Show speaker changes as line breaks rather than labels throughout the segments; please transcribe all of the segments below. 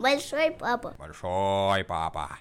Большой папа.
Большой папа.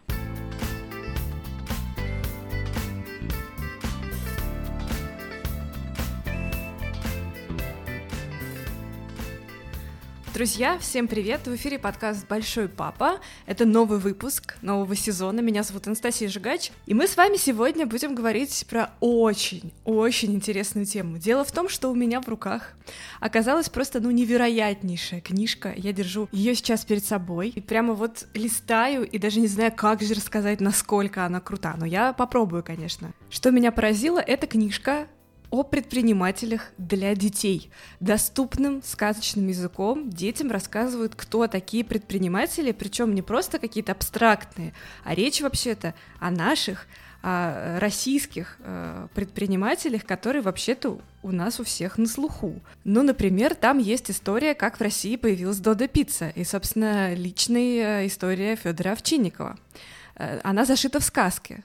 Друзья, всем привет! В эфире подкаст «Большой папа». Это новый выпуск нового сезона. Меня зовут Анастасия Жигач. И мы с вами сегодня будем говорить про очень-очень интересную тему. Дело в том, что у меня в руках оказалась просто, ну, невероятнейшая книжка. Я держу ее сейчас перед собой. И прямо вот листаю и даже не знаю, как же рассказать, насколько она крута. Но я попробую, конечно. Что меня поразило, эта книжка о предпринимателях для детей. Доступным сказочным языком детям рассказывают, кто такие предприниматели, причем не просто какие-то абстрактные, а речь вообще-то о наших, о российских э, предпринимателях, которые вообще-то у нас у всех на слуху. Ну, например, там есть история, как в России появилась Додо Пицца, и, собственно, личная э, история Федора Овчинникова. Э, она зашита в сказке.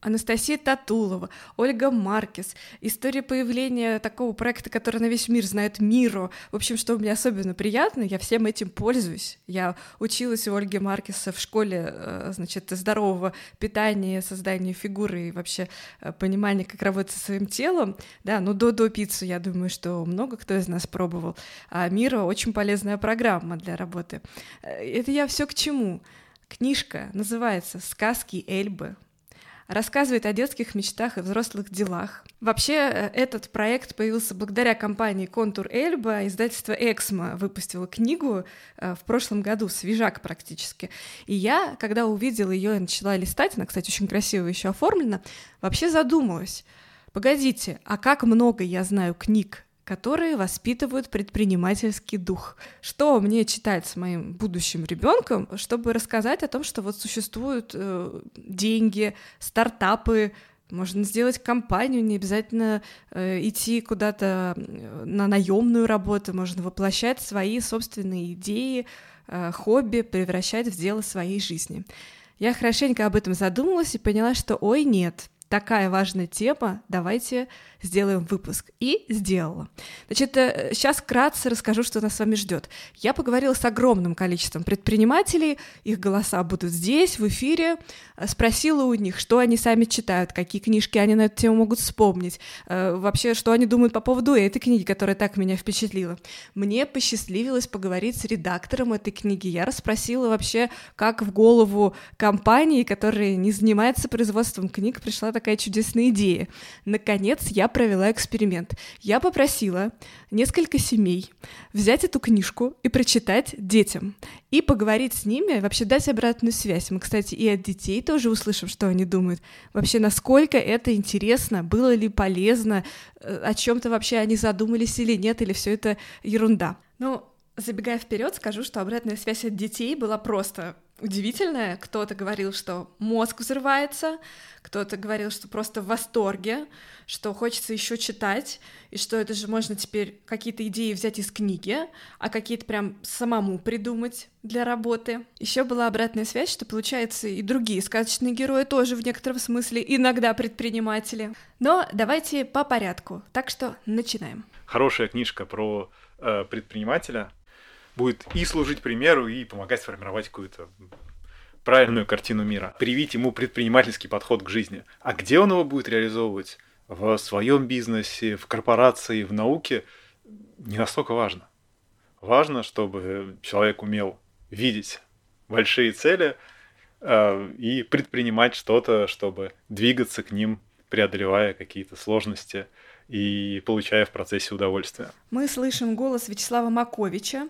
Анастасия Татулова, Ольга Маркес. История появления такого проекта, который на весь мир знает Миру. В общем, что мне особенно приятно, я всем этим пользуюсь. Я училась у Ольги Маркеса в школе, э, значит, здорового питания, создания фигуры и вообще э, понимания, как работать со своим телом. Да, ну до-до пиццу, я думаю, что много кто из нас пробовал. А Мира очень полезная программа для работы. Э, это я все к чему? Книжка называется «Сказки Эльбы» рассказывает о детских мечтах и взрослых делах. Вообще, э, этот проект появился благодаря компании «Контур Эльба». Издательство «Эксмо» выпустило книгу э, в прошлом году, свежак практически. И я, когда увидела ее и начала листать, она, кстати, очень красиво еще оформлена, вообще задумалась, погодите, а как много я знаю книг которые воспитывают предпринимательский дух. Что мне читать с моим будущим ребенком, чтобы рассказать о том, что вот существуют э, деньги, стартапы, можно сделать компанию, не обязательно э, идти куда-то на наемную работу, можно воплощать свои собственные идеи, э, хобби, превращать в дело своей жизни. Я хорошенько об этом задумалась и поняла, что ой, нет, такая важная тема, давайте сделаем выпуск. И сделала. Значит, сейчас э, вкратце расскажу, что нас с вами ждет. Я поговорила с огромным количеством предпринимателей, их голоса будут здесь, в эфире, э, спросила у них, что они сами читают, какие книжки они на эту тему могут вспомнить, э, вообще, что они думают по поводу этой книги, которая так меня впечатлила. Мне посчастливилось поговорить с редактором этой книги. Я расспросила вообще, как в голову компании, которая не занимается производством книг, пришла такая чудесная идея. Наконец, я провела эксперимент. Я попросила несколько семей взять эту книжку и прочитать детям, и поговорить с ними, вообще дать обратную связь. Мы, кстати, и от детей тоже услышим, что они думают. Вообще, насколько это интересно, было ли полезно, э, о чем-то вообще они задумались или нет, или все это ерунда. Ну, забегая вперед, скажу, что обратная связь от детей была просто удивительная. Кто-то говорил, что мозг взрывается, кто-то говорил, что просто в восторге, что хочется еще читать, и что это же можно теперь какие-то идеи взять из книги, а какие-то прям самому придумать для работы. Еще была обратная связь, что получается и другие сказочные герои тоже в некотором смысле иногда предприниматели. Но давайте по порядку. Так что начинаем.
Хорошая книжка про э, предпринимателя будет и служить примеру, и помогать сформировать какую-то правильную картину мира, привить ему предпринимательский подход к жизни. А где он его будет реализовывать? В своем бизнесе, в корпорации, в науке не настолько важно. Важно, чтобы человек умел видеть большие цели э, и предпринимать что-то, чтобы двигаться к ним, преодолевая какие-то сложности и получая в процессе удовольствие.
Мы слышим голос Вячеслава Маковича,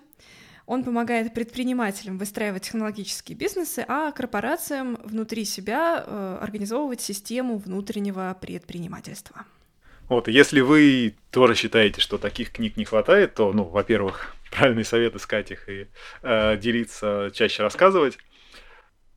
он помогает предпринимателям выстраивать технологические бизнесы, а корпорациям внутри себя э, организовывать систему внутреннего предпринимательства.
Вот, если вы тоже считаете, что таких книг не хватает, то, ну, во-первых, правильный совет искать их и э, делиться, чаще рассказывать.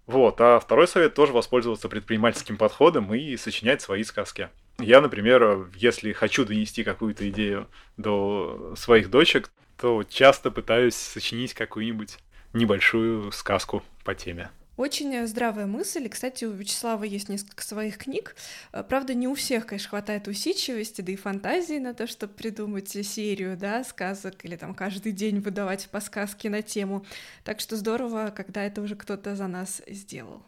Вот, а второй совет тоже воспользоваться предпринимательским подходом и сочинять свои сказки. Я, например, если хочу донести какую-то идею до своих дочек, то часто пытаюсь сочинить какую-нибудь небольшую сказку по теме.
Очень здравая мысль. И, кстати, у Вячеслава есть несколько своих книг. Э, правда, не у всех, конечно, хватает усидчивости, да и фантазии на то, чтобы придумать серию, да, сказок или там каждый день выдавать по сказке на тему. Так что здорово, когда это уже кто-то за нас сделал.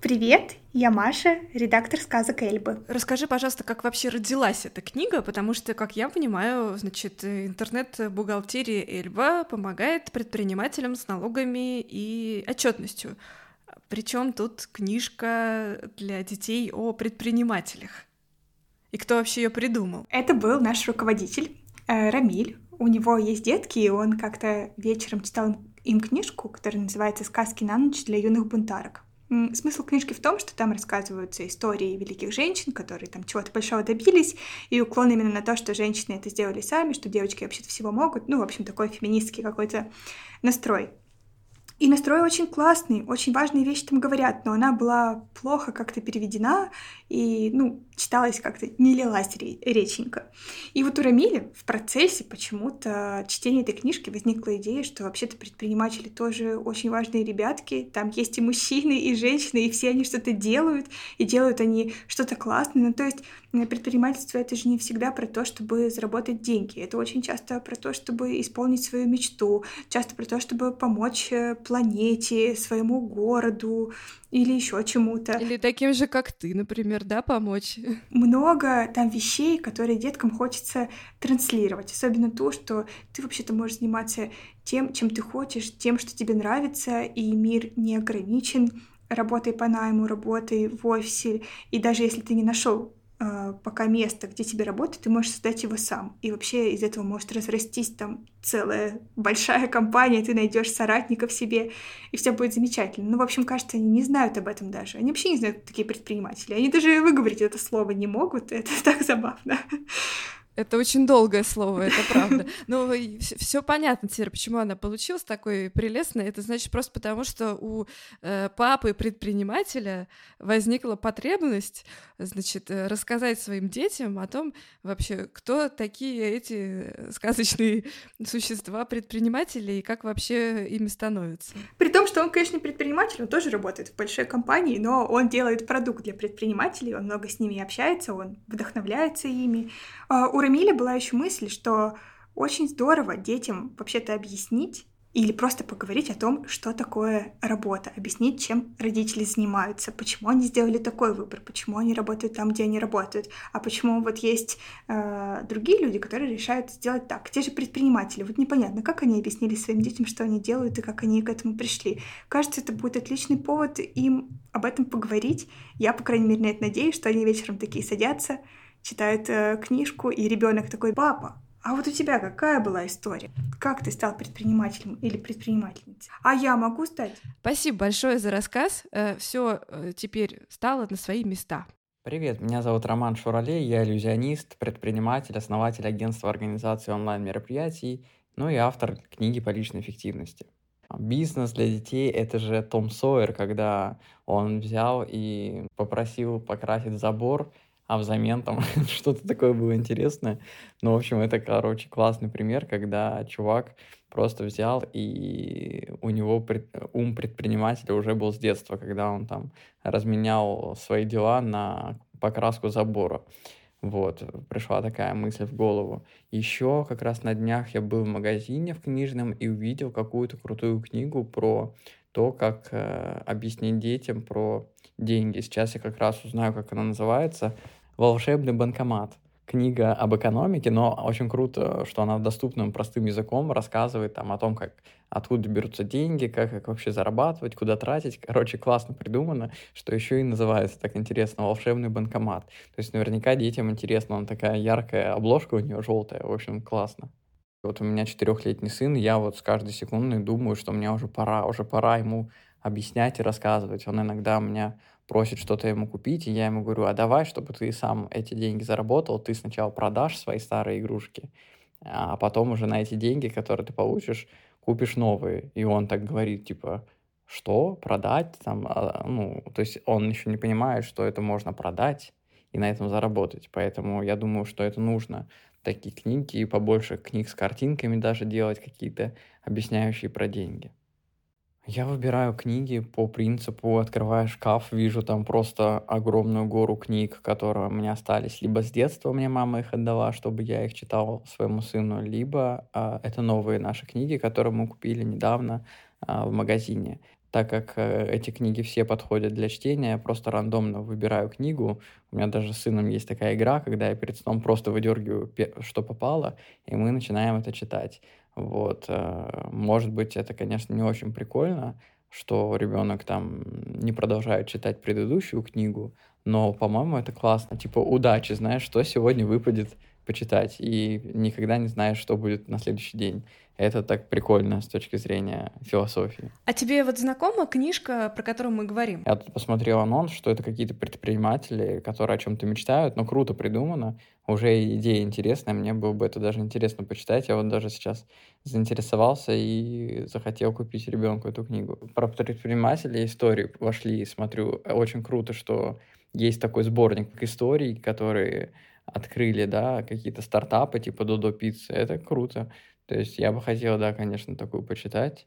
Привет, я Маша, редактор сказок Эльбы.
Расскажи, пожалуйста, как вообще родилась эта книга, потому что, как я понимаю, значит, интернет-бухгалтерия Эльба помогает предпринимателям с налогами и отчетностью. Причем тут книжка для детей о предпринимателях. И кто вообще ее придумал?
Это был наш руководитель э, Рамиль. У него есть детки, и он как-то вечером читал им книжку, которая называется «Сказки на ночь для юных бунтарок». Смысл книжки в том, что там рассказываются истории великих женщин, которые там чего-то большого добились, и уклон именно на то, что женщины это сделали сами, что девочки вообще-то всего могут. Ну, в общем, такой феминистский какой-то настрой. И настрой очень классный, очень важные вещи там говорят, но она была плохо как-то переведена и, ну, читалась как-то, не лилась реченька. И вот у Рамиля в процессе почему-то чтения этой книжки возникла идея, что вообще-то предприниматели тоже очень важные ребятки, там есть и мужчины, и женщины, и все они что-то делают, и делают они что-то классное. Ну, то есть предпринимательство — это же не всегда про то, чтобы заработать деньги. Это очень часто про то, чтобы исполнить свою мечту, часто про то, чтобы помочь э, планете, своему городу или еще чему-то.
Или таким же, как ты, например, да, помочь.
Много там вещей, которые деткам хочется транслировать. Особенно то, что ты вообще-то можешь заниматься тем, чем ты хочешь, тем, что тебе нравится, и мир не ограничен работай по найму, работай в офисе, и даже если ты не нашел пока место, где тебе работать, ты можешь создать его сам. И вообще из этого может разрастись там целая большая компания, ты найдешь соратников себе, и все будет замечательно. Ну, в общем, кажется, они не знают об этом даже. Они вообще не знают, такие предприниматели. Они даже выговорить это слово не могут. Это так забавно.
Это очень долгое слово, это правда. Но все понятно теперь, почему она получилась такой прелестной. Это значит просто потому, что у э, папы предпринимателя возникла потребность, значит, э, рассказать своим детям о том вообще, кто такие эти сказочные существа предприниматели и как вообще ими становятся.
При том, что он, конечно, предприниматель, он тоже работает в большой компании, но он делает продукт для предпринимателей, он много с ними общается, он вдохновляется ими. А, у Рамиля была еще мысль, что очень здорово детям вообще-то объяснить или просто поговорить о том, что такое работа, объяснить, чем родители занимаются, почему они сделали такой выбор, почему они работают там, где они работают, а почему вот есть э, другие люди, которые решают сделать так. Те же предприниматели, вот непонятно, как они объяснили своим детям, что они делают и как они к этому пришли. Кажется, это будет отличный повод им об этом поговорить. Я, по крайней мере, на это надеюсь, что они вечером такие садятся, читает э, книжку, и ребенок такой, папа, а вот у тебя какая была история? Как ты стал предпринимателем или предпринимательницей? А я могу стать?
Спасибо большое за рассказ. Э, Все э, теперь стало на свои места.
Привет, меня зовут Роман Шуралей, я иллюзионист, предприниматель, основатель агентства организации онлайн-мероприятий, ну и автор книги по личной эффективности. Бизнес для детей — это же Том Сойер, когда он взял и попросил покрасить забор — а взамен там что-то такое было интересное. Ну, в общем, это, короче, классный пример, когда чувак просто взял, и у него пред... ум предпринимателя уже был с детства, когда он там разменял свои дела на покраску забора. Вот, пришла такая мысль в голову. Еще как раз на днях я был в магазине в книжном и увидел какую-то крутую книгу про то, как э, объяснить детям про деньги. Сейчас я как раз узнаю, как она называется. «Волшебный банкомат». Книга об экономике, но очень круто, что она доступным простым языком рассказывает там о том, как откуда берутся деньги, как их вообще зарабатывать, куда тратить. Короче, классно придумано, что еще и называется так интересно «Волшебный банкомат». То есть наверняка детям интересно, он такая яркая обложка у нее желтая, в общем, классно. Вот у меня четырехлетний сын, я вот с каждой секундой думаю, что мне уже пора, уже пора ему объяснять и рассказывать. Он иногда меня просит что-то ему купить, и я ему говорю, а давай, чтобы ты сам эти деньги заработал, ты сначала продашь свои старые игрушки, а потом уже на эти деньги, которые ты получишь, купишь новые. И он так говорит, типа, что, продать? Там, а, ну, то есть он еще не понимает, что это можно продать и на этом заработать. Поэтому я думаю, что это нужно. Такие книги и побольше книг с картинками даже делать какие-то, объясняющие про деньги. Я выбираю книги по принципу открываю шкаф, вижу там просто огромную гору книг, которые у меня остались. Либо с детства мне мама их отдала, чтобы я их читал своему сыну, либо а, это новые наши книги, которые мы купили недавно а, в магазине. Так как э, эти книги все подходят для чтения, я просто рандомно выбираю книгу. У меня даже с сыном есть такая игра, когда я перед сном просто выдергиваю, что попало, и мы начинаем это читать. Вот. Э, может быть, это, конечно, не очень прикольно, что ребенок там не продолжает читать предыдущую книгу, но, по-моему, это классно. Типа, удачи, знаешь, что сегодня выпадет почитать, и никогда не знаешь, что будет на следующий день. Это так прикольно с точки зрения философии.
А тебе вот знакома книжка, про которую мы говорим?
Я тут посмотрел анонс, что это какие-то предприниматели, которые о чем-то мечтают, но круто придумано, уже идея интересная, мне было бы это даже интересно почитать. Я вот даже сейчас заинтересовался и захотел купить ребенку эту книгу. Про предпринимателей истории вошли, смотрю, очень круто, что есть такой сборник историй, которые открыли, да, какие-то стартапы типа Додо Пиццы. Это круто. То есть я бы хотел, да, конечно, такую почитать.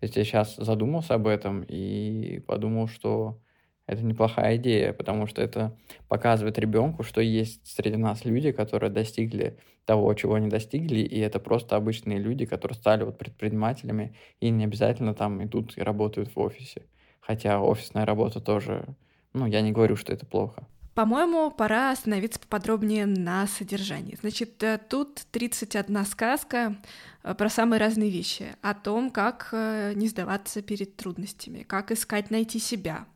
То есть я сейчас задумался об этом и подумал, что это неплохая идея, потому что это показывает ребенку, что есть среди нас люди, которые достигли того, чего они достигли, и это просто обычные люди, которые стали вот предпринимателями и не обязательно там идут и работают в офисе. Хотя офисная работа тоже, ну, я не говорю, что это плохо.
По-моему, пора остановиться поподробнее на содержании. Значит, э, тут 31 сказка э, про самые разные вещи. О том, как э, не сдаваться перед трудностями, как искать найти себя,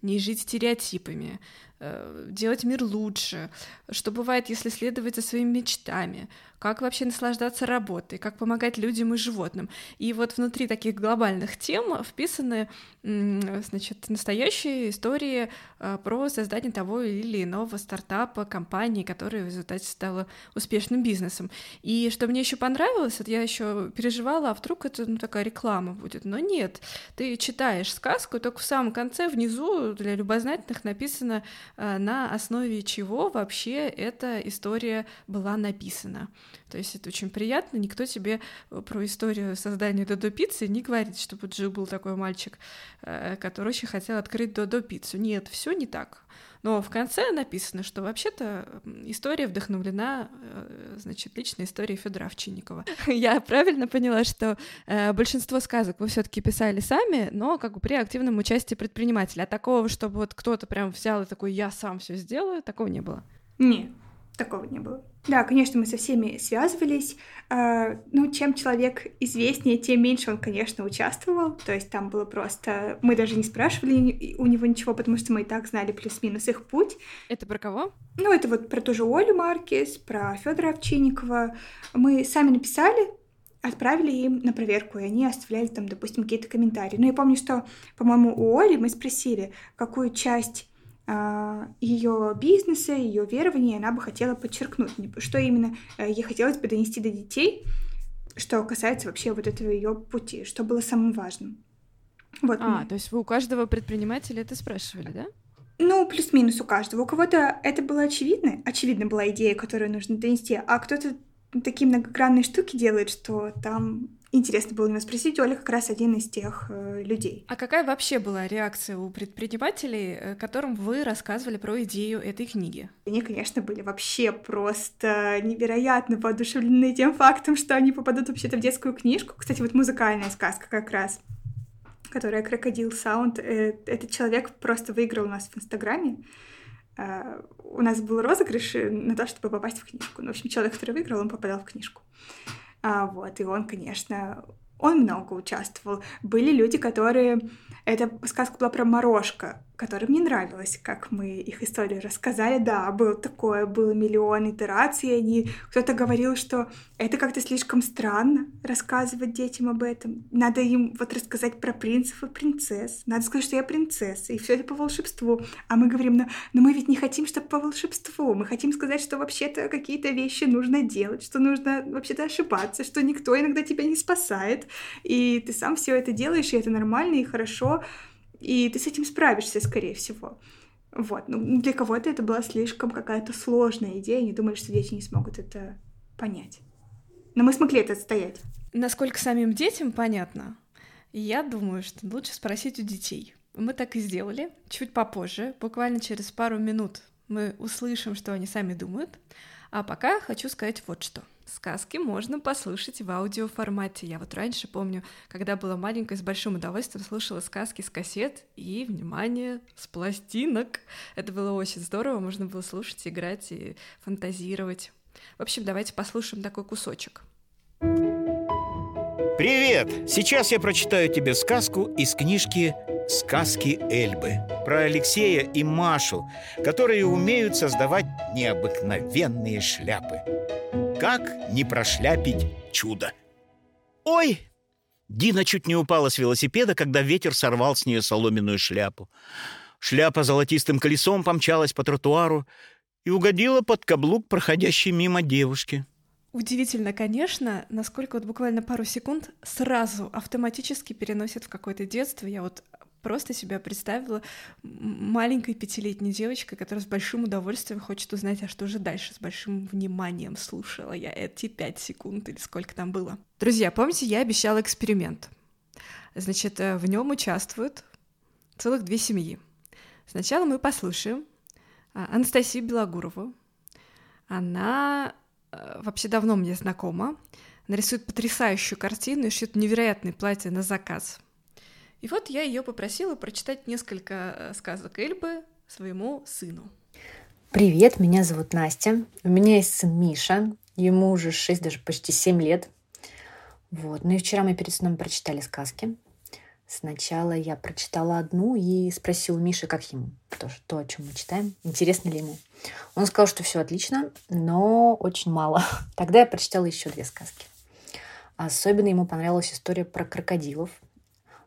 не жить стереотипами, делать мир лучше, что бывает, если следовать за своими мечтами, как вообще наслаждаться работой, как помогать людям и животным. И вот внутри таких глобальных тем вписаны, значит, настоящие истории а, про создание того или иного стартапа, компании, которая в результате стала успешным бизнесом. И что мне еще понравилось, вот я еще переживала, а вдруг это ну, такая реклама будет. Но нет, ты читаешь сказку, только в самом конце, внизу для любознательных написано, на основе чего вообще эта история была написана. То есть это очень приятно. Никто тебе э, про историю создания Додо пиццы не говорит, что вот был такой мальчик, э, который очень хотел открыть Додо пиццу. Нет, все не так. Но в конце написано, что вообще-то история вдохновлена, э, значит, личной историей Федора Овчинникова. Я правильно поняла, что большинство сказок вы все-таки писали сами, но как бы при активном участии предпринимателя. А такого, чтобы вот кто-то прям взял и такой, я сам все сделаю, такого не было.
Не, такого не было. Да, конечно, мы со всеми связывались. А, ну, чем человек известнее, тем меньше он, конечно, участвовал. То есть там было просто... Мы даже не спрашивали у него ничего, потому что мы и так знали плюс-минус их путь.
Это про кого?
Ну, это вот про ту же Олю Маркес, про Федора Овчинникова. Мы сами написали, отправили им на проверку, и они оставляли там, допустим, какие-то комментарии. Ну, я помню, что, по-моему, у Оли мы спросили, какую часть ее бизнеса, ее верования она бы хотела подчеркнуть, что именно э, ей хотелось бы донести до детей, что касается вообще вот этого ее пути, что было самым важным.
Вот. А, то есть вы у каждого предпринимателя это спрашивали, да?
Ну, плюс-минус у каждого. У кого-то это было очевидно, очевидно была идея, которую нужно донести, а кто-то такие многогранные штуки делает, что там интересно было меня спросить. Оля как раз один из тех э, людей.
А какая вообще была реакция у предпринимателей, э, которым вы рассказывали про идею этой книги?
Они, конечно, были вообще просто невероятно воодушевлены тем фактом, что они попадут вообще-то в детскую книжку. Кстати, вот музыкальная сказка как раз которая «Крокодил Саунд». Э, этот человек просто выиграл у нас в Инстаграме. Э, у нас был розыгрыш на то, чтобы попасть в книжку. Ну, в общем, человек, который выиграл, он попадал в книжку. А, вот, и он, конечно, он много участвовал. Были люди, которые... Эта сказка была про Морошка, которым не нравилось, как мы их историю рассказали. Да, было такое, было миллион итераций, они... Кто-то говорил, что это как-то слишком странно рассказывать детям об этом. Надо им вот рассказать про принцев и принцесс. Надо сказать, что я принцесса, и все это по волшебству. А мы говорим, ну, но мы ведь не хотим, чтобы по волшебству. Мы хотим сказать, что вообще-то какие-то вещи нужно делать, что нужно вообще-то ошибаться, что никто иногда тебя не спасает, и ты сам все это делаешь, и это нормально и хорошо, и ты с этим справишься, скорее всего. Вот. Ну, для кого-то это была слишком какая-то сложная идея, они думали, что дети не смогут это понять. Но мы смогли это отстоять.
Насколько самим детям понятно, Я думаю, что лучше спросить у детей. Мы так и сделали. Чуть попозже, буквально через пару минут, мы услышим, что они сами думают. А пока хочу сказать вот что. Сказки можно послушать в аудиоформате. Я вот раньше помню, когда была маленькая, с большим удовольствием слушала сказки с кассет и, внимание, с пластинок. Это было очень здорово, можно было слушать, играть и фантазировать. В общем, давайте послушаем такой кусочек.
Привет! Сейчас я прочитаю тебе сказку из книжки «Сказки Эльбы» про Алексея и Машу, которые умеют создавать необыкновенные шляпы. Как не прошляпить чудо? Ой! Дина чуть не упала с велосипеда, когда ветер сорвал с нее соломенную шляпу. Шляпа золотистым колесом помчалась по тротуару и угодила под каблук проходящей мимо девушки.
Удивительно, конечно, насколько вот буквально пару секунд сразу автоматически переносит в какое-то детство. Я вот просто себя представила маленькой пятилетней девочкой, которая с большим удовольствием хочет узнать, а что же дальше, с большим вниманием слушала я эти пять секунд или сколько там было. Друзья, помните, я обещала эксперимент. Значит, э, в нем участвуют целых две семьи. Сначала мы послушаем а, Анастасию Белогурову. Она Э, вообще давно мне знакома. Она рисует потрясающую картину и шьет невероятные платья на заказ. И вот я ее попросила прочитать несколько э, сказок Эльбы своему сыну.
Привет, меня зовут Настя. У меня есть сын Миша. Ему уже 6, даже почти 7 лет. Вот. Ну и вчера мы перед сном прочитали сказки. Сначала я прочитала одну и спросила Миши, как ему то, то, о чем мы читаем, интересно ли ему. Он сказал, что все отлично, но очень мало. Тогда я прочитала еще две сказки. Особенно ему понравилась история про крокодилов.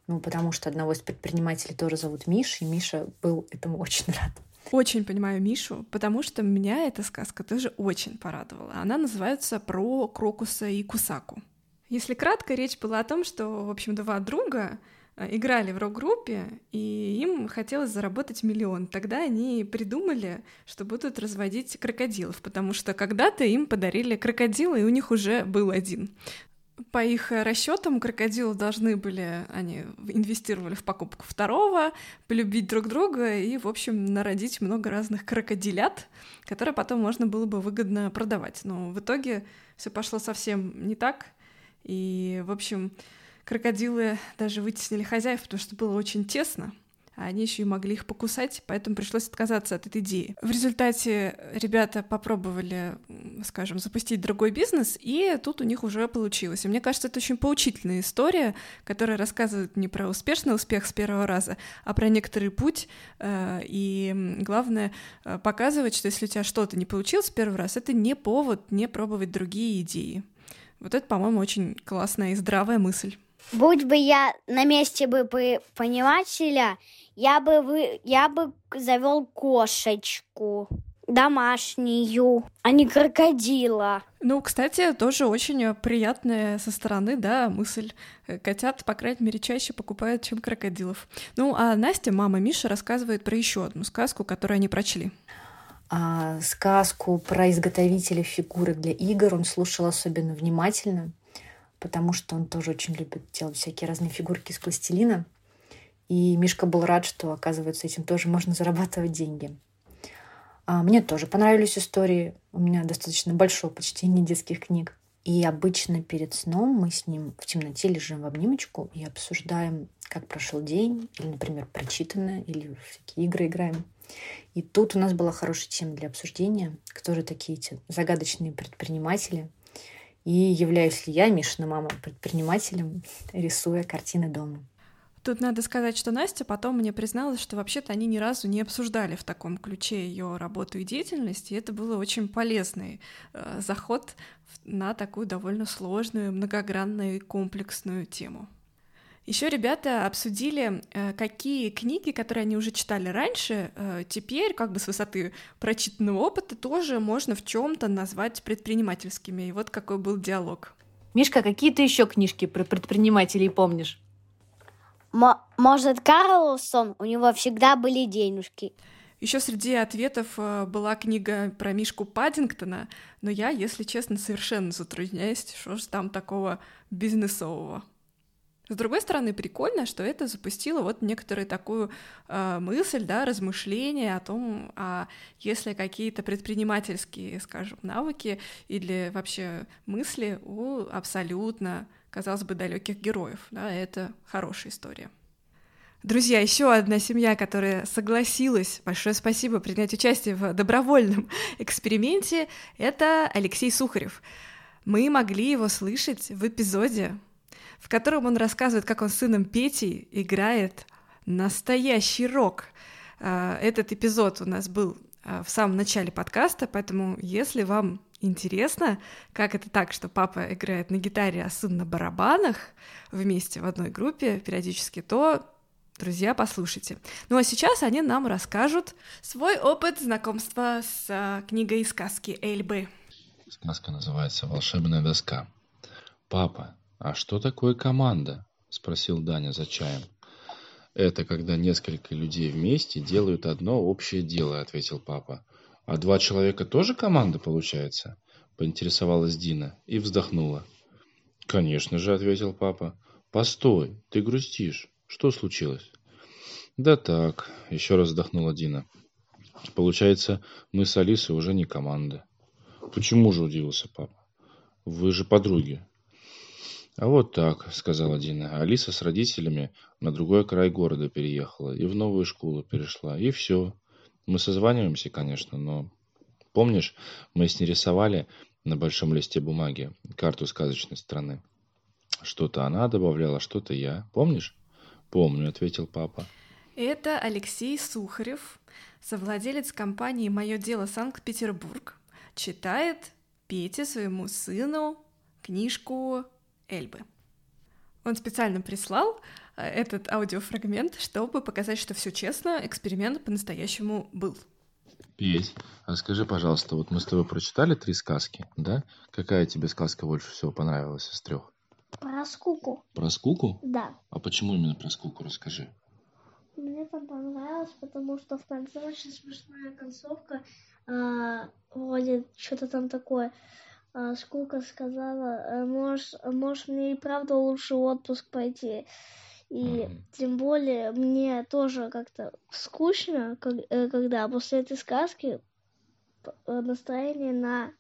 Ну, потому что одного из предпринимателей тоже зовут Миша, и Миша был этому очень рад.
Очень понимаю Мишу, потому что меня эта сказка тоже очень порадовала. Она называется «Про Крокуса и Кусаку». Если кратко, речь была о том, что, в общем, два друга Э, играли в рок-группе, и им хотелось заработать миллион. Тогда они придумали, что будут разводить крокодилов, потому что когда-то им подарили крокодила, и у них уже был один. По их расчетам, крокодилы должны были, они инвестировали в покупку второго, полюбить друг друга и, в общем, народить много разных крокодилят, которые потом можно было бы выгодно продавать. Но в итоге все пошло совсем не так. И, в общем, крокодилы даже вытеснили хозяев, потому что было очень тесно, они еще и могли их покусать, поэтому пришлось отказаться от этой идеи. В результате ребята попробовали, скажем, запустить другой бизнес, и тут у них уже получилось. И мне кажется, это очень поучительная история, которая рассказывает не про успешный успех с первого раза, а про некоторый путь. Э, и главное э, показывать, что если у тебя что-то не получилось с первого раза, это не повод не пробовать другие идеи. Вот это, по-моему, очень классная и здравая мысль.
Будь бы я на месте бы понимателя, я бы, вы, я бы завел кошечку домашнюю, а не крокодила.
Ну, кстати, тоже очень приятная со стороны, да, мысль. Котят, по крайней мере, чаще покупают, чем крокодилов. Ну, а Настя, мама Миша, рассказывает про еще одну сказку, которую они прочли.
А, сказку про изготовителя фигурок для игр он слушал особенно внимательно потому что он тоже очень любит делать всякие разные фигурки из пластилина. И Мишка был рад, что, оказывается, этим тоже можно зарабатывать деньги. А мне тоже понравились истории. У меня достаточно большое почтение детских книг. И обычно перед сном мы с ним в темноте лежим в обнимочку и обсуждаем, как прошел день, или, например, прочитанное, или всякие игры играем. И тут у нас была хорошая тема для обсуждения, кто же такие эти загадочные предприниматели, и являюсь ли я, Мишина мама, предпринимателем, рисуя картины дома.
Тут надо сказать, что Настя потом мне призналась, что вообще-то они ни разу не обсуждали в таком ключе ее работу и деятельность, и это был очень полезный э, заход на такую довольно сложную, многогранную и комплексную тему. Еще ребята обсудили, э, какие книги, которые они уже читали раньше, э, теперь, как бы с высоты прочитанного опыта, тоже можно в чем-то назвать предпринимательскими. И вот какой был диалог.
Мишка, какие ты еще книжки про предпринимателей помнишь?
М- может, Карлсон, у него всегда были денежки.
Еще среди ответов э, была книга про Мишку Паддингтона, но я, если честно, совершенно затрудняюсь, что же там такого бизнесового. С другой стороны, прикольно, что это запустило вот некоторую такую э, мысль, да, размышление о том, а если какие-то предпринимательские, скажем, навыки или вообще мысли у абсолютно, казалось бы, далеких героев, да, это хорошая история. Друзья, еще одна семья, которая согласилась, большое спасибо, принять участие в добровольном эксперименте, это Алексей Сухарев. Мы могли его слышать в эпизоде в котором он рассказывает, как он с сыном Петей играет настоящий рок. А, этот эпизод у нас был а, в самом начале подкаста, поэтому если вам интересно, как это так, что папа играет на гитаре, а сын на барабанах вместе в одной группе периодически, то друзья, послушайте. Ну а сейчас они нам расскажут свой опыт знакомства с а, книгой сказки Эльбы.
Сказка называется «Волшебная доска». Папа, «А что такое команда?» – спросил Даня за чаем. «Это когда несколько людей вместе делают одно общее дело», – ответил папа. «А два человека тоже команда, получается?» – поинтересовалась Дина и вздохнула. «Конечно же», – ответил папа. «Постой, ты грустишь. Что случилось?» «Да так», – еще раз вздохнула Дина. «Получается, мы с Алисой уже не команда». «Почему же?» – удивился папа. «Вы же подруги. «А вот так», — сказала Дина. Алиса с родителями на другой край города переехала и в новую школу перешла. И все. Мы созваниваемся, конечно, но... Помнишь, мы с ней рисовали на большом листе бумаги карту сказочной страны? Что-то она добавляла, что-то я. Помнишь? «Помню», — ответил папа.
Это Алексей Сухарев, совладелец компании «Мое дело Санкт-Петербург», читает Пете своему сыну книжку Эльбы. Он специально прислал э, этот аудиофрагмент, чтобы показать, что все честно, эксперимент по-настоящему был.
Петь, а скажи, пожалуйста, вот мы с тобой прочитали три сказки, да? Какая тебе сказка больше всего понравилась из трех?
Про скуку.
Про скуку?
Да.
А почему именно про скуку? Расскажи.
Мне там понравилось, потому что в конце очень смешная концовка. А, вроде что-то там такое. А, сколько сказала, «Э, можешь, можешь мне и правда лучше отпуск пойти. И mm-hmm. тем более мне тоже как-то скучно, э, когда после этой сказки э, настроение на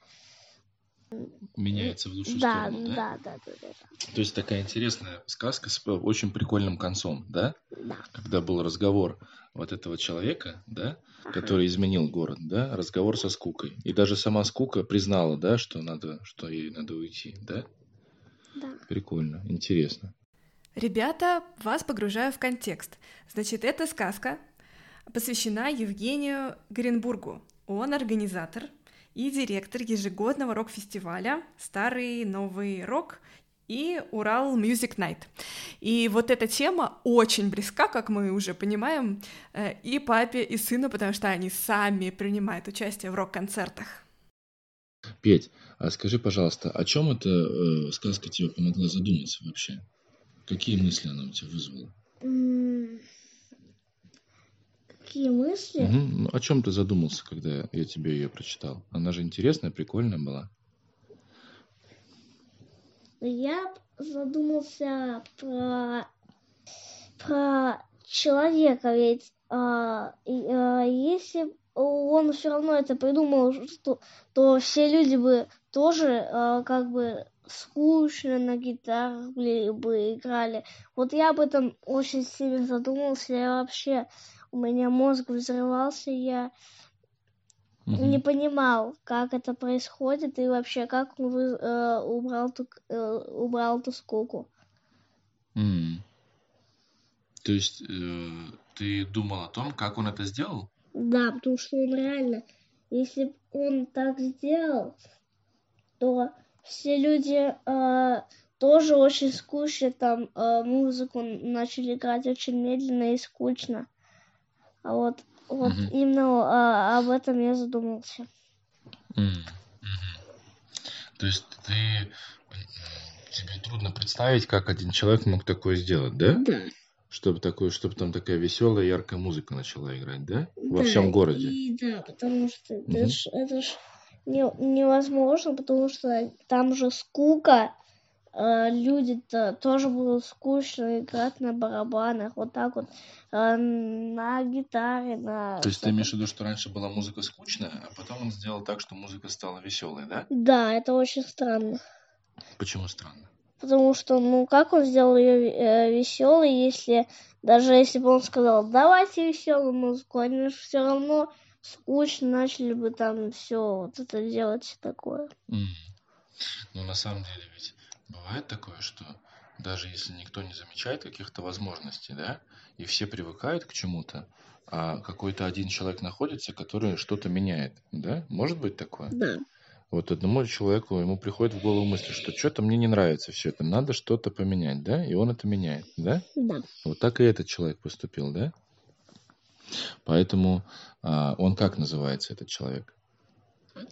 меняется в лучшую
да,
сторону, да?
Да, да, да, да, да.
То есть такая интересная сказка с очень прикольным концом, да?
Да.
Когда был разговор вот этого человека, да, ага. который изменил город, да, разговор со скукой. И даже сама скука признала, да, что надо, что ей надо уйти, да?
Да.
Прикольно, интересно.
Ребята, вас погружаю в контекст. Значит, эта сказка посвящена Евгению Горенбургу. Он организатор и директор ежегодного рок-фестиваля «Старый новый рок» и Урал Music Night. И вот эта тема очень близка, как мы уже понимаем, э, и папе, и сыну, потому что они сами принимают участие в рок-концертах.
Петь, а скажи, пожалуйста, о чем эта э, сказка тебе помогла задуматься вообще? Какие мысли она у тебя вызвала?
Какие мысли?
Угу. О чем ты задумался, когда я тебе ее прочитал? Она же интересная, прикольная была.
Я задумался про, про человека, ведь а, а, если он все равно это придумал, что, то все люди бы тоже а, как бы скучно на гитарах бы играли. Вот я об этом очень сильно задумался. Я вообще у меня мозг взрывался, я угу. не понимал, как это происходит и вообще как он вы, э, убрал, ту, э, убрал ту скуку.
Mm. То есть э, ты думал о том, как он это сделал?
Да, потому что он реально, если он так сделал, то все люди э, тоже очень скучно там э, музыку начали играть очень медленно и скучно. А вот, вот угу. именно а, об этом я задумался.
То есть ты тебе трудно представить, как один человек мог такое сделать, да?
Да.
Чтобы такое, чтобы там такая веселая, яркая музыка начала играть, да? Во да, всем городе.
И, да, потому что угу. это ж, это ж не, невозможно, потому что там же скука, люди-то тоже будут скучно играть на барабанах, вот так вот, э, на гитаре, на...
То есть ты имеешь в виду, что раньше была музыка скучная, а потом он сделал так, что музыка стала веселой, да?
Да, это очень странно.
Почему странно?
Потому что, ну, как он сделал ее э, веселой, если даже если бы он сказал, давайте веселую музыку, они же все равно скучно начали бы там все вот это делать такое.
М. Ну, на самом деле ведь бывает такое, что даже если никто не замечает каких-то возможностей, да, и все привыкают к чему-то, а какой-то один человек находится, который что-то меняет, да? Может быть такое?
Да.
Вот одному человеку, ему приходит в голову мысль, что что-то мне не нравится все это, надо что-то поменять, да? И он это меняет, да?
Да.
Вот так и этот человек поступил, да? Поэтому а, он как называется, этот человек?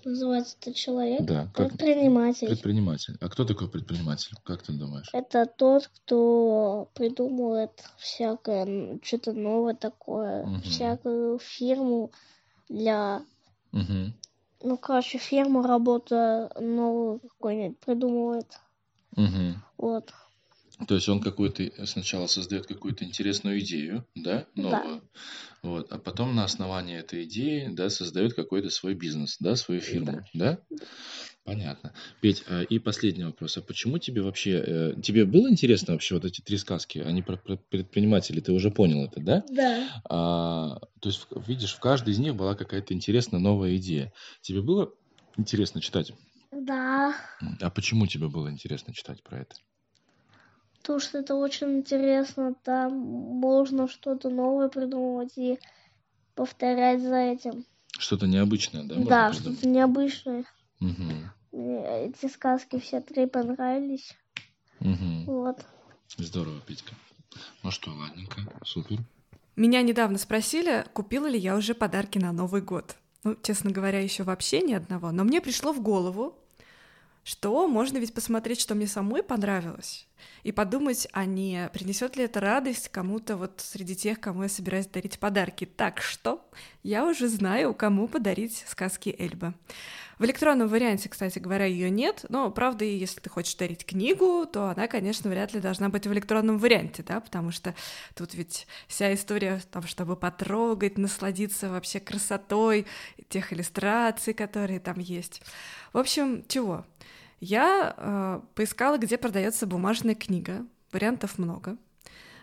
Называется этот человек?
Да, как
Предприниматель.
предприниматель. А кто такой предприниматель? Как ты думаешь?
Это тот, кто придумывает всякое, что-то новое такое,
Мгм.
всякую фирму для,
Мгм.
ну, короче, фирму работа новую какой-нибудь придумывает.
Мгм.
Вот.
То есть он какую-то сначала создает какую-то интересную идею, да, новую, вот, а потом на основании этой идеи, да, создает какой-то свой бизнес, да, свою фирму, да? Понятно. Петь, а, и последний вопрос. А почему тебе вообще, э, тебе было интересно вообще вот эти три сказки? Они про, про предпринимателей, ты уже понял это, да?
Да.
А, то есть, видишь, в каждой из них была какая-то интересная новая идея. Тебе было интересно читать?
Да.
А почему тебе было интересно читать про это?
Потому что это очень интересно. Там можно что-то новое придумывать и повторять за этим.
Что-то необычное, да?
Да, что-то необычное. Мне эти сказки все три понравились.
Мгм.
Вот.
Здорово, Петька. Ну что, ладненько, супер.
Меня недавно спросили, купила ли я уже подарки на Новый год. Ну, честно говоря, еще вообще ни одного. Но мне пришло в голову, что можно ведь посмотреть, что мне самой понравилось, и подумать, а не принесет ли это радость кому-то вот среди тех, кому я собираюсь дарить подарки. Так что я уже знаю, кому подарить сказки Эльбы. В электронном варианте, кстати говоря, ее нет, но, правда, если ты хочешь дарить книгу, то она, конечно, вряд ли должна быть в электронном варианте, да, потому что тут ведь вся история в том, чтобы потрогать, насладиться вообще красотой тех иллюстраций, которые там есть. В общем, чего? Я э, поискала, где продается бумажная книга, вариантов много.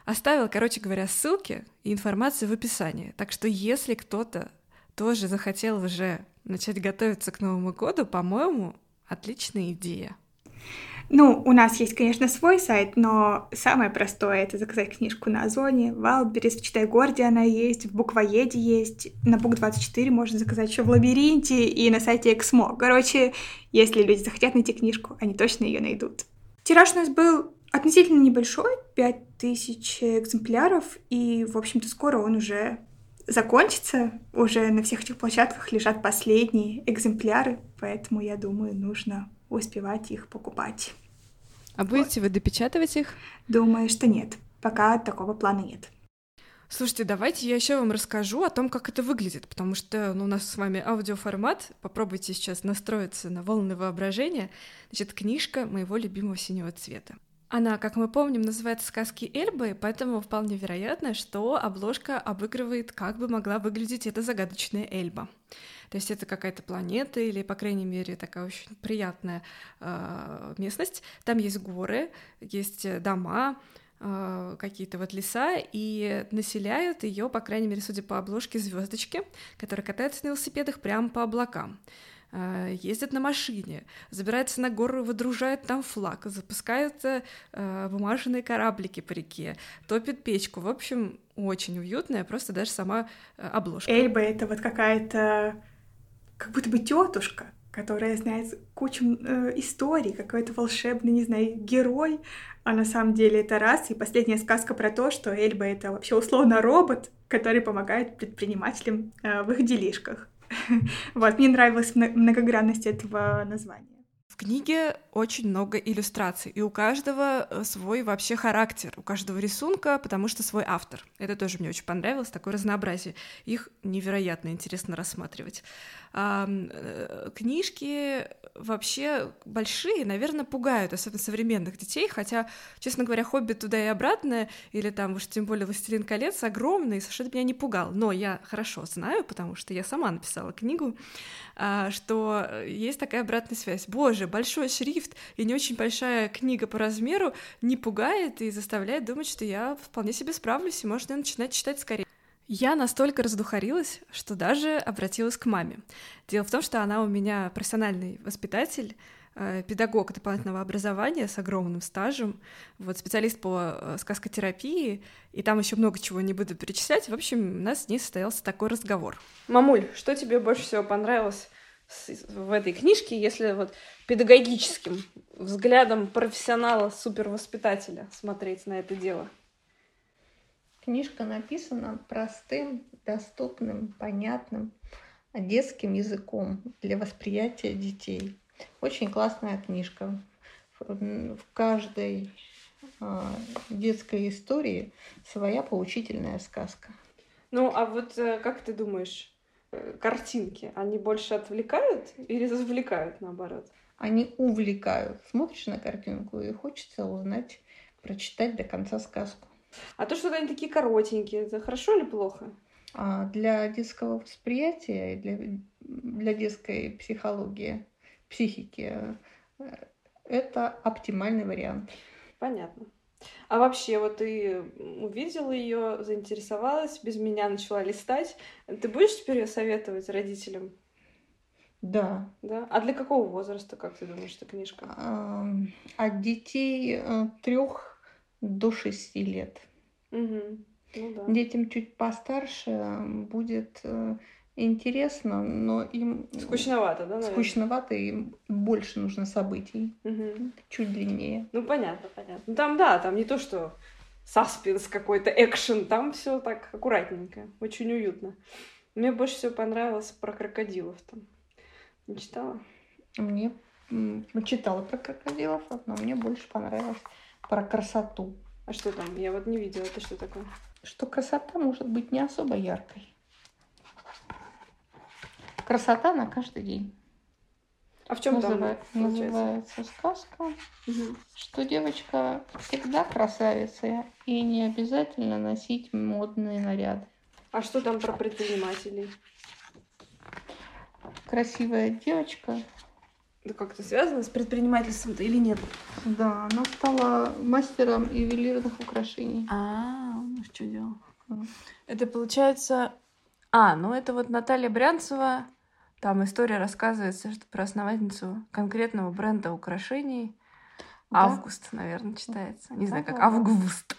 Оставила, короче говоря, ссылки и информацию в описании. Так что если кто-то тоже захотел уже начать готовиться к Новому году, по-моему, отличная идея.
Ну, у нас есть, конечно, свой сайт, но самое простое — это заказать книжку на Озоне, в Wildberries, в Читай-Городе она есть, в Буквоеде есть, на Бук24 можно заказать еще в Лабиринте и на сайте Эксмо. Короче, если люди захотят найти книжку, они точно ее найдут. Тираж у нас был относительно небольшой, 5000 экземпляров, и, в общем-то, скоро он уже закончится. Уже на всех этих площадках лежат последние экземпляры, поэтому, я думаю, нужно успевать их покупать.
А будете вы допечатывать их?
Думаю, что нет. Пока такого плана нет.
Слушайте, давайте я еще вам расскажу о том, как это выглядит, потому что ну, у нас с вами аудиоформат. Попробуйте сейчас настроиться на волны воображения. Значит, книжка моего любимого синего цвета. Она, как мы помним, называется «Сказки Эльбы», поэтому вполне вероятно, что обложка обыгрывает, как бы могла выглядеть эта загадочная Эльба. То есть это какая-то планета или, по крайней мере, такая очень приятная э, местность. Там есть горы, есть дома, э, какие-то вот леса, и населяют ее, по крайней мере, судя по обложке, звездочки, которые катаются на велосипедах прямо по облакам э, ездят на машине, забираются на гору, выдружают там флаг, запускают э, бумажные кораблики по реке, топят печку. В общем, очень уютная, просто даже сама э, обложка.
Эльба — это вот какая-то как будто бы тетушка, которая знает кучу э, историй, какой-то волшебный, не знаю, герой, а на самом деле это раз. И последняя сказка про то, что Эльба — это вообще условно робот, который помогает предпринимателям э, в их делишках. Вот, мне нравилась мно- многогранность этого названия.
В книге очень много иллюстраций, и у каждого э, свой вообще характер, у каждого рисунка, потому что свой автор. Это тоже мне очень понравилось, такое разнообразие. Их невероятно интересно рассматривать. А, э, книжки вообще большие, наверное, пугают, особенно современных детей, хотя, честно говоря, «Хобби» туда и обратно, или там уж тем более «Властелин колец» огромный, совершенно меня не пугал. Но я хорошо знаю, потому что я сама написала книгу, а, что есть такая обратная связь. Боже, большой шрифт и не очень большая книга по размеру не пугает и заставляет думать, что я вполне себе справлюсь, и можно начинать читать скорее. Я настолько раздухарилась, что даже обратилась к маме. Дело в том, что она у меня профессиональный воспитатель, э, педагог дополнительного образования с огромным стажем, вот специалист по э, сказкотерапии, и там еще много чего не буду перечислять. В общем, у нас с ней состоялся такой разговор. Мамуль, что тебе больше всего понравилось в этой книжке, если вот педагогическим взглядом профессионала, супервоспитателя смотреть на это дело?
Книжка написана простым, доступным, понятным детским языком для восприятия детей. Очень классная книжка. В каждой а, детской истории своя поучительная сказка.
Ну, а вот э, как ты думаешь, э, картинки, они больше отвлекают или завлекают, наоборот?
Они увлекают. Смотришь на картинку и хочется узнать, прочитать до конца сказку.
А то, что они такие коротенькие, это хорошо или плохо?
А для детского восприятия, для, для детской психологии, психики, э, это оптимальный вариант.
Понятно. А вообще, вот ты увидела ее, заинтересовалась, без меня начала листать. Ты будешь теперь ее советовать родителям?
Да.
Да? А для какого возраста, как ты думаешь, эта книжка?
От детей э, трех до 6 лет.
Угу. Ну, да.
Детям чуть постарше будет э, интересно, но им...
Скучновато, да, наверное?
Скучновато, им больше нужно событий.
Угу.
Чуть длиннее.
Ну, понятно, понятно. Ну, там, да, там не то, что саспенс какой-то, экшен, там все так аккуратненько, очень уютно. Мне больше всего понравилось про крокодилов там. Не читала?
Мне читала про крокодилов, но мне больше понравилось про красоту.
А что там? Я вот не видела. Это что такое?
Что красота может быть не особо яркой. Красота на каждый день.
А в чем
Называет, там называется сказка, угу. что девочка всегда красавица и не обязательно носить модные наряды.
А что там про предпринимателей?
Красивая девочка
это как-то связано с предпринимательством-то или нет?
Да, она стала мастером ювелирных украшений.
А, ну что делал? Это получается... А, ну это вот Наталья Брянцева, там история рассказывается, что про основательницу конкретного бренда украшений. Да? Август, наверное, читается. Не да, знаю, как да, Август.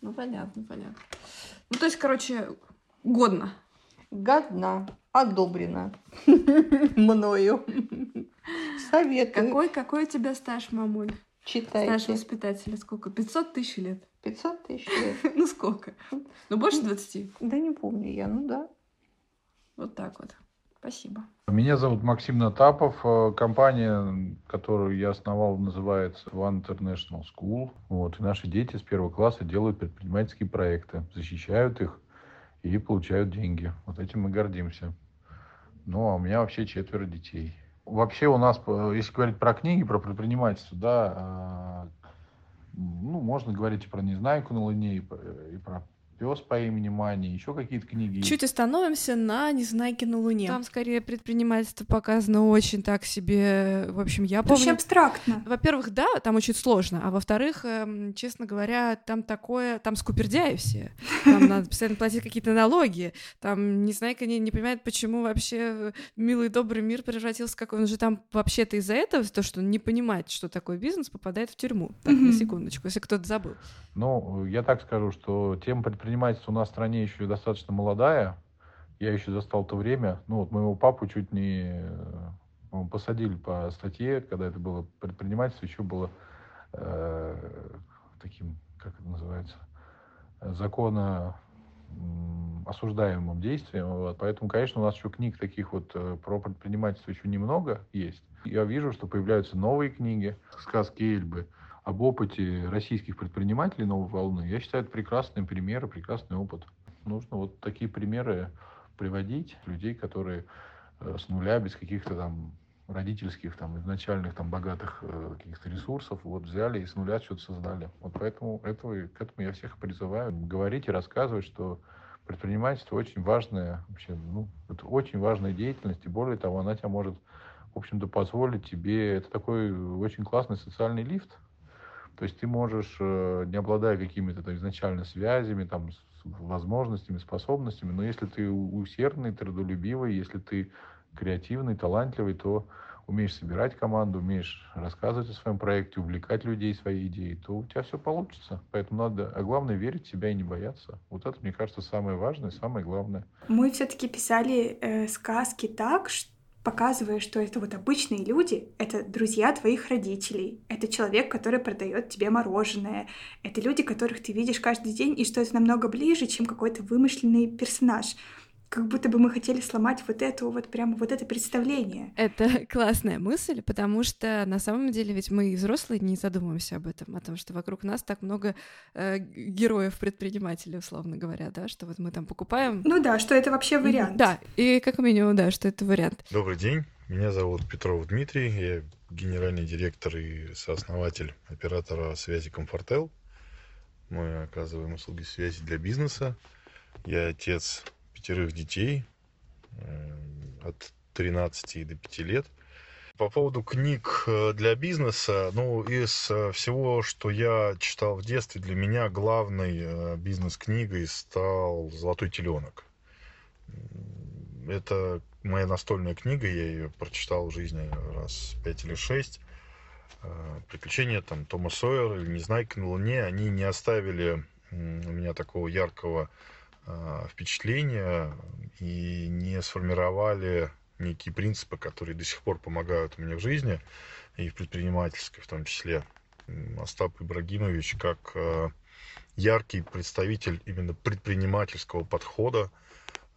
Ну, понятно, понятно. Ну, то есть, короче, годно.
Годно одобрено мною. Советую.
Какой, какой у тебя стаж, мамуль?
Читайте.
Стаж воспитателя сколько? 500 тысяч лет?
500 тысяч лет.
ну сколько? Ну больше 20?
Да не помню я, ну да.
Вот так вот. Спасибо.
Меня зовут Максим Натапов. Э, компания, которую я основал, называется One International School. Вот. И наши дети с первого класса делают предпринимательские проекты, защищают их и получают деньги. Вот этим мы гордимся. Ну, а у меня вообще четверо детей. Вообще у нас, если говорить про книги, про предпринимательство, да, а, ну, можно говорить и про «Незнайку на Луне», и про Пес по имени Мани, еще какие-то книги.
Чуть остановимся на Незнайке на Луне. Там скорее предпринимательство показано очень так себе. В общем, я помню.
Очень абстрактно.
Во-первых, да, там очень сложно, а во-вторых, эм, честно говоря, там такое, там скупердяи все. Там надо постоянно платить какие-то налоги. Там Незнайка не, не понимает, почему вообще милый добрый мир превратился как он же там вообще-то из-за этого, то, что он не понимает, что такое бизнес, попадает в тюрьму. Так, на секундочку, если кто-то забыл.
Ну, я так скажу, что тема предпринимательство у нас в стране еще достаточно молодая. Я еще застал то время. Ну, вот моего папу чуть не посадили по статье, когда это было предпринимательство, еще было э, таким, как это называется, закона осуждаемым действием. Вот. Поэтому, конечно, у нас еще книг таких вот э, про предпринимательство еще немного есть. Я вижу, что появляются новые книги, сказки Эльбы об опыте российских предпринимателей новой волны. Я считаю, это прекрасные примеры, прекрасный опыт. Нужно вот такие примеры приводить людей, которые э, с нуля, без каких-то там родительских, там, изначальных, там, богатых э, каких-то ресурсов, вот, взяли и с нуля что-то создали. Вот поэтому этого, к этому я всех призываю. Говорить и рассказывать, что предпринимательство очень важная, вообще, ну, это очень важная деятельность, и более того, она тебя может, в общем-то, позволить тебе, это такой очень классный социальный лифт, то есть ты можешь, э, не обладая какими-то там, изначально связями, там, возможностями, способностями, но если ты усердный, трудолюбивый, если ты креативный, талантливый, то умеешь собирать команду, умеешь рассказывать о своем проекте, увлекать людей своей идеей, то у тебя все получится. Поэтому надо, а главное, верить в себя и не бояться. Вот это, мне кажется, самое важное, самое главное.
Мы все-таки писали э, сказки так, что показывая, что это вот обычные люди, это друзья твоих родителей, это человек, который продает тебе мороженое, это люди, которых ты видишь каждый день, и что это намного ближе, чем какой-то вымышленный персонаж как будто бы мы хотели сломать вот эту вот прямо вот это представление.
Это классная мысль, потому что на самом деле ведь мы взрослые не задумываемся об этом, о том, что вокруг нас так много э, героев-предпринимателей, условно говоря, да, что вот мы там покупаем.
Ну да, что это вообще вариант.
Да, и как минимум, да, что это вариант.
Добрый день, меня зовут Петров Дмитрий, я генеральный директор и сооснователь оператора связи Комфортел. Мы оказываем услуги связи для бизнеса. Я отец пятерых детей э, от 13 до 5 лет. По поводу книг э, для бизнеса, ну, из э, всего, что я читал в детстве, для меня главной бизнес-книгой стал «Золотой теленок». Это моя настольная книга, я ее прочитал в жизни раз пять или шесть. Приключения там Тома Сойера или Незнайка на Луне, они не оставили у меня такого яркого впечатления и не сформировали некие принципы, которые до сих пор помогают мне в жизни и в предпринимательской в том числе. Остап Ибрагимович как а, яркий представитель именно предпринимательского подхода,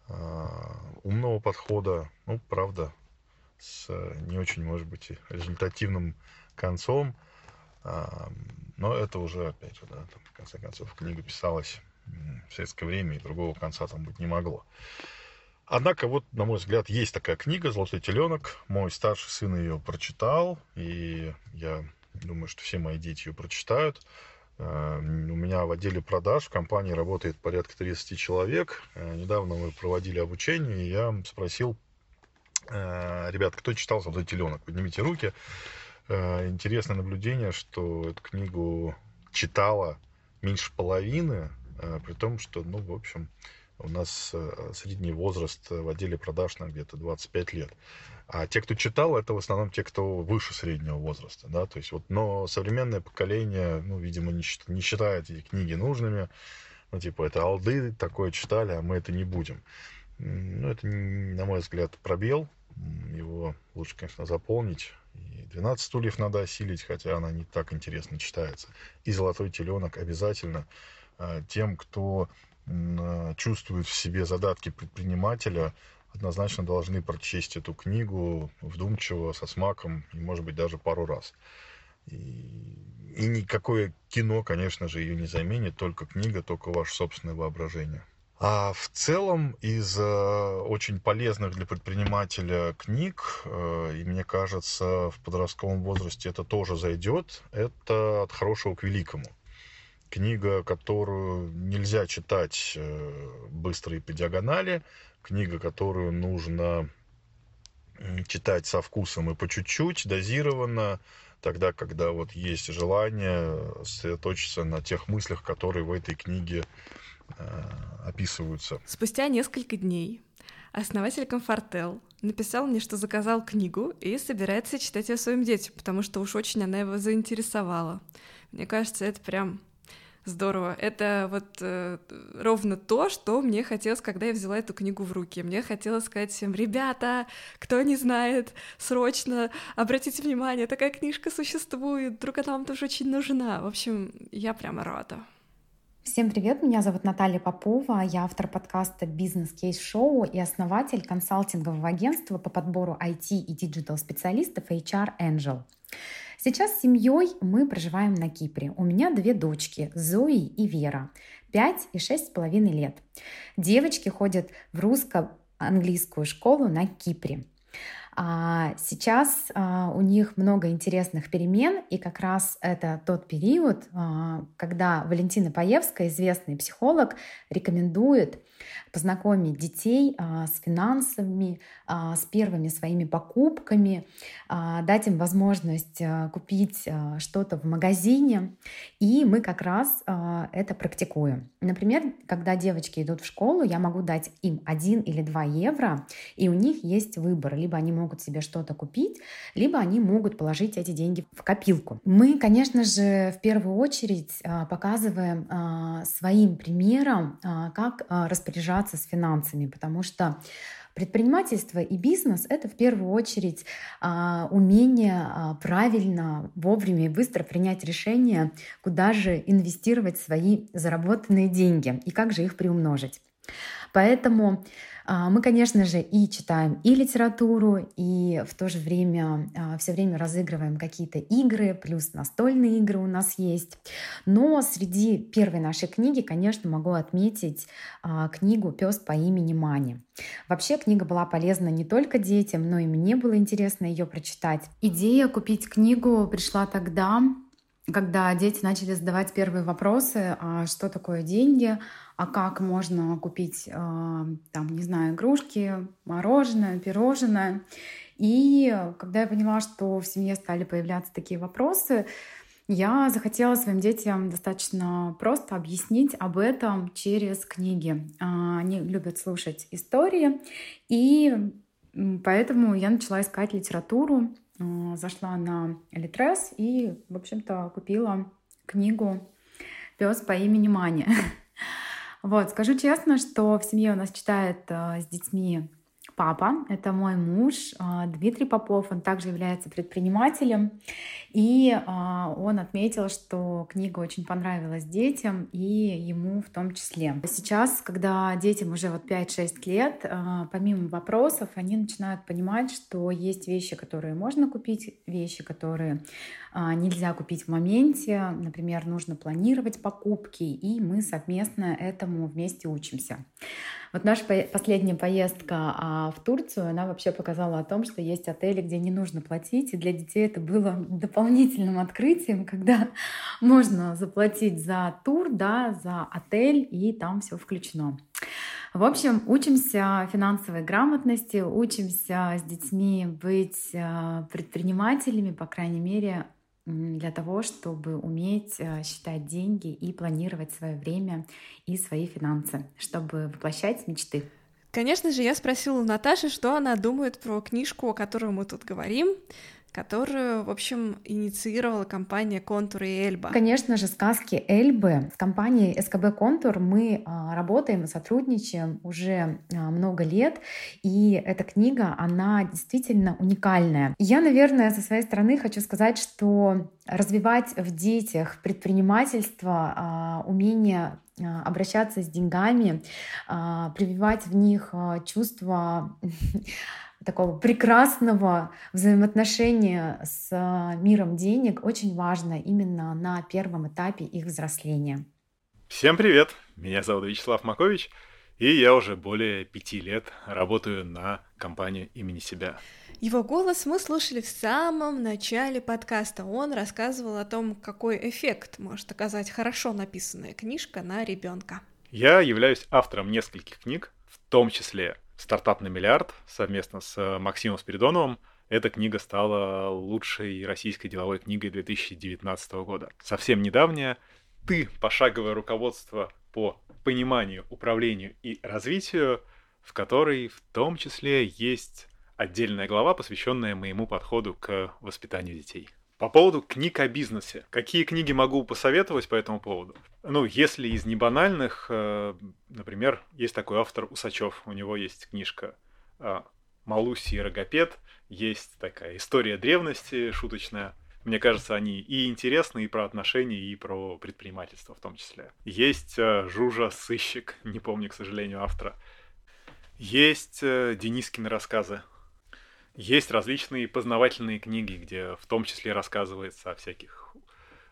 а, умного подхода, ну, правда, с не очень, может быть, результативным концом, но это уже, опять же, да, там, в конце концов, книга писалась в советское время, и другого конца там быть не могло. Однако, вот, на мой взгляд, есть такая книга «Золотой теленок». Мой старший сын ее прочитал, и я думаю, что все мои дети ее прочитают. Э, у меня в отделе продаж в компании работает порядка 30 человек. Э, недавно мы проводили обучение, и я спросил, э, ребят, кто читал «Золотой теленок»? Поднимите руки. Интересное наблюдение, что эту книгу читала меньше половины при том, что, ну, в общем, у нас э, средний возраст в отделе продаж на где-то 25 лет. А те, кто читал, это в основном те, кто выше среднего возраста, да, то есть вот, но современное поколение, ну, видимо, не, не считает эти книги нужными, ну, типа, это алды такое читали, а мы это не будем. Ну, это, на мой взгляд, пробел, его лучше, конечно, заполнить. И 12 стульев надо осилить, хотя она не так интересно читается. И «Золотой теленок» обязательно Э, тем, кто э, чувствует в себе задатки предпринимателя, однозначно должны прочесть эту книгу вдумчиво, со смаком и, может быть, даже пару раз. И, и никакое кино, конечно же, ее не заменит, только книга, только ваше собственное воображение. А в целом из э, очень полезных для предпринимателя книг, э, и мне кажется, в подростковом возрасте это тоже зайдет, это «От хорошего к великому» книга, которую нельзя читать э, быстро и по диагонали, книга, которую нужно читать со вкусом и по чуть-чуть, дозированно, тогда, когда вот есть желание сосредоточиться на тех мыслях, которые в этой книге э, описываются.
Спустя несколько дней основатель Комфортел написал мне, что заказал книгу и собирается читать ее своим детям, потому что уж очень она его заинтересовала. Мне кажется, это прям Здорово. Это вот э, ровно то, что мне хотелось, когда я взяла эту книгу в руки. Мне хотелось сказать всем, ребята, кто не знает, срочно обратите внимание, такая книжка существует, вдруг она вам тоже очень нужна. В общем, я прямо рада.
Всем привет, меня зовут Наталья Попова, я автор подкаста «Бизнес Кейс Шоу» и основатель консалтингового агентства по подбору IT и digital специалистов HR Angel. Сейчас с семьей мы проживаем на Кипре. У меня две дочки, Зои и Вера, 5 и шесть с половиной лет. Девочки ходят в русско-английскую школу на Кипре. А сейчас а, у них много интересных перемен, и как раз это тот период, а, когда Валентина Паевская, известный психолог, рекомендует познакомить детей а, с финансами, а, с первыми своими покупками, а, дать им возможность купить что-то в магазине. И мы как раз это практикуем. Например, когда девочки идут в школу, я могу дать им 1 или 2 евро, и у них есть выбор. Либо они могут себе что-то купить, либо они могут положить эти деньги в копилку. Мы, конечно же, в первую очередь показываем своим примером, как распоряжаться с финансами, потому что Предпринимательство и бизнес — это в первую очередь а, умение а, правильно, вовремя и быстро принять решение, куда же инвестировать свои заработанные деньги и как же их приумножить. Поэтому а, мы, конечно же, и читаем и литературу, и в то же время а, все время разыгрываем какие-то игры, плюс настольные игры у нас есть. Но среди первой нашей книги, конечно, могу отметить а, книгу «Пес по имени Мани». Вообще книга была полезна не только детям, но и мне было интересно ее прочитать. Идея купить книгу пришла тогда, когда дети начали задавать первые вопросы, а что такое деньги, а как можно купить, а, там, не знаю, игрушки, мороженое, пирожное. И когда я поняла, что в семье стали появляться такие вопросы, я захотела своим детям достаточно просто объяснить об этом через книги. А, они любят слушать истории, и поэтому я начала искать литературу, зашла на Литрес и, в общем-то, купила книгу «Пес по имени Маня». Вот, скажу честно, что в семье у нас читает э, с детьми папа, это мой муж а, Дмитрий Попов, он также является предпринимателем, и а, он отметил, что книга очень понравилась детям и ему в том числе. Сейчас, когда детям уже вот 5-6 лет, а, помимо вопросов, они начинают понимать, что есть вещи, которые можно купить, вещи, которые нельзя купить в моменте, например, нужно планировать покупки, и мы совместно этому вместе учимся. Вот наша последняя поездка а, в Турцию, она вообще показала о том, что есть отели, где не нужно платить, и для детей это было дополнительным открытием, когда можно заплатить за тур, да, за отель, и там все включено. В общем, учимся финансовой грамотности, учимся с детьми быть а, предпринимателями, по крайней мере, для того, чтобы уметь э, считать деньги и планировать свое время и свои финансы, чтобы воплощать мечты.
Конечно же, я спросила Наташи, что она думает про книжку, о которой мы тут говорим которую, в общем, инициировала компания «Контур» и «Эльба».
Конечно же, сказки «Эльбы». С компанией СКБ «Контур» мы а, работаем и сотрудничаем уже а, много лет, и эта книга, она действительно уникальная. Я, наверное, со своей стороны хочу сказать, что развивать в детях предпринимательство, а, умение обращаться с деньгами, прививать в них чувство такого прекрасного взаимоотношения с а, миром денег очень важно именно на первом этапе их взросления.
Всем привет! Меня зовут Вячеслав Макович, и я уже более пяти лет работаю на компанию имени себя.
Его голос мы слушали в самом начале подкаста. Он рассказывал о том, какой эффект может оказать хорошо написанная книжка на ребенка.
Я являюсь автором нескольких книг, в том числе «Стартап на миллиард» совместно с э, Максимом Спиридоновым. Эта книга стала лучшей российской деловой книгой 2019 года. Совсем недавняя «Ты. Пошаговое руководство по пониманию, управлению и развитию», в которой в том числе есть отдельная глава, посвященная моему подходу к воспитанию детей. По поводу книг о бизнесе. Какие книги могу посоветовать по этому поводу? Ну, если из небанальных, э, например, есть такой автор Усачев. У него есть книжка э, «Малуси и Рогопед». Есть такая история древности шуточная. Мне кажется, они и интересны, и про отношения, и про предпринимательство в том числе. Есть э, Жужа Сыщик, не помню, к сожалению, автора. Есть Денискины рассказы. Есть различные познавательные книги, где в том числе рассказывается о всяких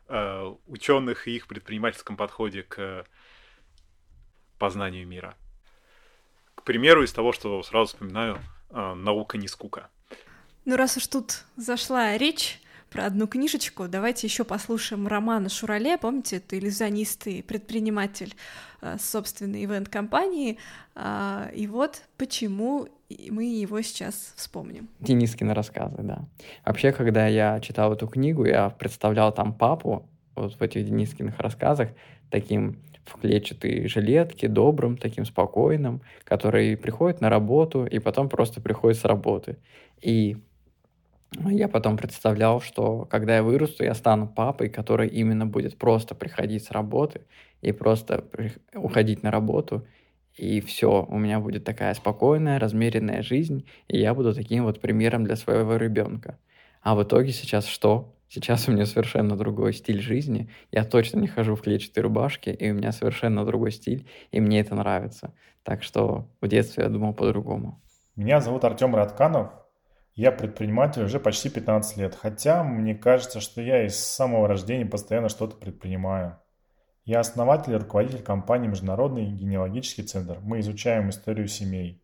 э, ученых и их предпринимательском подходе к познанию мира. К примеру, из того, что сразу вспоминаю, э, наука не скука.
Ну, раз уж тут зашла речь про одну книжечку, давайте еще послушаем романа Шурале. Помните, это иллюзионист и предприниматель э, собственной ивент-компании. Э, и вот почему мы его сейчас вспомним.
Денискины рассказы, да. Вообще, когда я читал эту книгу, я представлял там папу вот в этих Денискиных рассказах таким в клетчатой жилетке, добрым, таким спокойным, который приходит на работу и потом просто приходит с работы. И я потом представлял, что когда я вырасту, я стану папой, который именно будет просто приходить с работы и просто уходить на работу, и все, у меня будет такая спокойная, размеренная жизнь, и я буду таким вот примером для своего ребенка. А в итоге сейчас что? Сейчас у меня совершенно другой стиль жизни. Я точно не хожу в клетчатой рубашке, и у меня совершенно другой стиль, и мне это нравится. Так что в детстве я думал по-другому.
Меня зовут Артем Радканов. Я предприниматель уже почти 15 лет, хотя мне кажется, что я из самого рождения постоянно что-то предпринимаю. Я основатель и руководитель компании Международный генеалогический центр. Мы изучаем историю семей,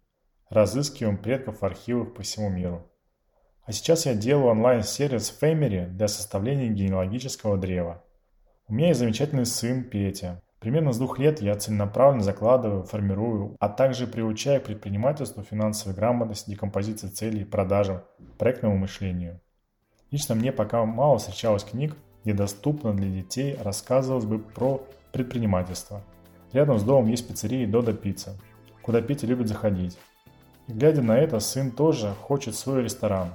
разыскиваем предков в архивах по всему миру. А сейчас я делаю онлайн-сервис Family для составления генеалогического древа. У меня есть замечательный сын Петя. Примерно с двух лет я целенаправленно закладываю, формирую, а также приучаю к предпринимательству, финансовой грамотности, декомпозиции целей, продажам, проектному мышлению. Лично мне пока мало встречалось книг, где доступно для детей рассказывалось бы про предпринимательство. Рядом с домом есть пиццерия Дода Пицца, куда Петя любит заходить. Глядя на это, сын тоже хочет свой ресторан,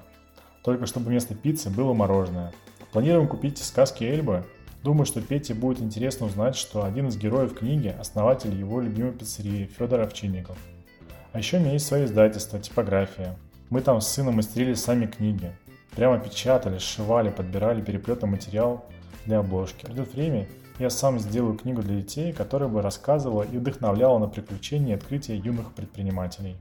только чтобы вместо пиццы было мороженое. Планируем купить сказки Эльбы. Думаю, что Пете будет интересно узнать, что один из героев книги – основатель его любимой пиццерии Федор Овчинников. А еще у меня есть свое издательство «Типография». Мы там с сыном мастерили сами книги. Прямо печатали, сшивали, подбирали переплетный материал для обложки. Придет время, я сам сделаю книгу для детей, которая бы рассказывала и вдохновляла на приключения и открытия юных предпринимателей.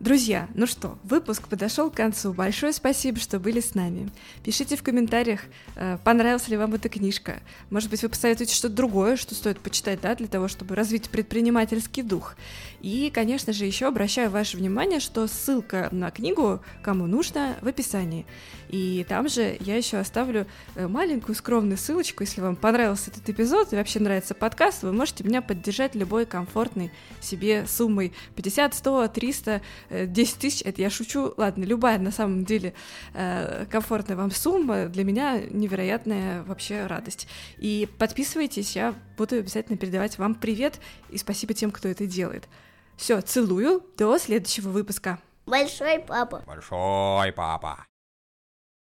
Друзья, ну что, выпуск подошел к концу. Большое спасибо, что были с нами. Пишите в комментариях, э, понравилась ли вам эта книжка. Может быть, вы посоветуете что-то другое, что стоит почитать, да, для того, чтобы развить предпринимательский дух. И, конечно же, еще обращаю ваше внимание, что ссылка на книгу, кому нужно, в описании. И там же я еще оставлю э, маленькую скромную ссылочку, если вам понравился этот эпизод и вообще нравится подкаст, вы можете меня поддержать любой комфортной себе суммой 50, 100, 300, 10 тысяч, это я шучу, ладно, любая на самом деле э, комфортная вам сумма для меня невероятная вообще радость. И подписывайтесь, я буду обязательно передавать вам привет и спасибо тем, кто это делает. Все, целую, до следующего выпуска.
Большой папа.
Большой папа.